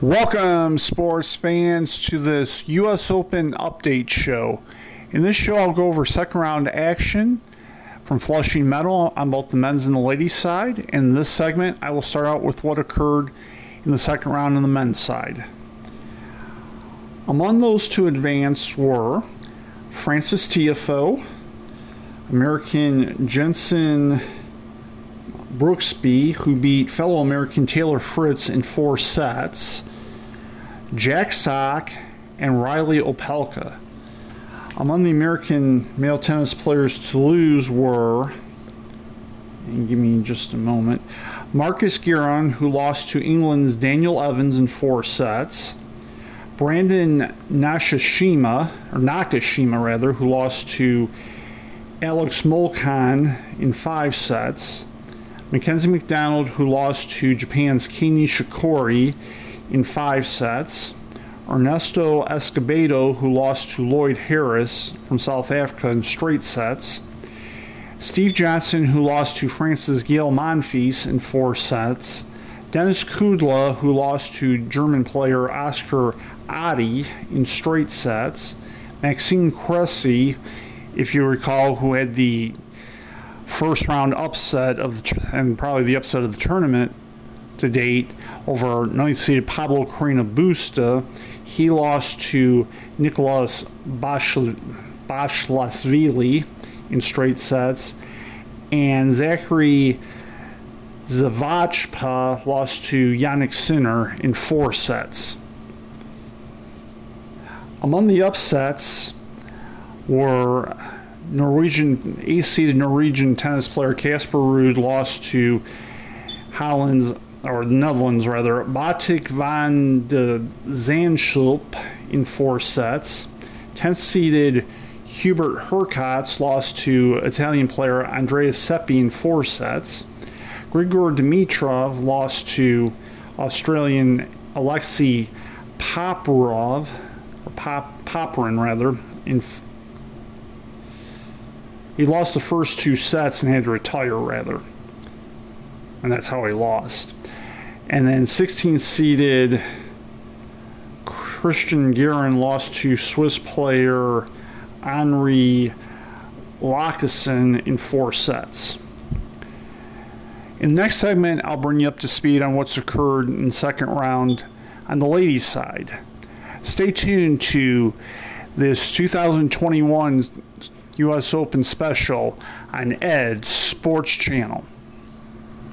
Welcome, sports fans, to this U.S. Open update show. In this show, I'll go over second round action from Flushing Meadow on both the men's and the ladies' side. In this segment, I will start out with what occurred in the second round on the men's side. Among those to advance were Frances Tiafoe, American Jenson Brooksby, who beat fellow American Taylor Fritz in four sets, Jack Sock, and Reilly Opelka. Among the American male tennis players to lose were, and give me just a moment, Marcos Giron, who lost to England's Daniel Evans in four sets, Brandon Nashishima, or Nakashima rather, who lost to Alex Molcan in five sets, Mackenzie McDonald, who lost to Japan's Kei Nishikori in five sets. Ernesto Escobedo, who lost to Lloyd Harris from South Africa in straight sets. Steve Johnson, who lost to France's Gael Monfils in four sets. Denis Kudla, who lost to German player Oscar Otte in straight sets. Maxime Cressy, if you recall, who had the first round upset of the, and probably the upset of the tournament to date over ninth seeded Pablo Carreño Busta. He lost to Nicolas Basilashvili in straight sets, and Zachary Zavachpa lost to Jannik Sinner in four sets. Among the upsets were Norwegian AC, the Norwegian tennis player Casper Ruud lost to Holland's or the Netherlands rather, Botic van de Zandschulp in four sets. 10th seeded Hubert Hurkacz lost to Italian player Andrea Seppi in four sets. Grigor Dimitrov lost to Australian Alexei Poparov, or Pop, rather, in he lost the first two sets and had to retire rather. And that's how he lost. And then 16 seeded Cristian Garin lost to Swiss player Henri Laaksonen in four sets. In the next segment, I'll bring you up to speed on what's occurred in second round on the ladies' side. Stay tuned to this 2021 U.S. Open special on Ed's Sports Channel.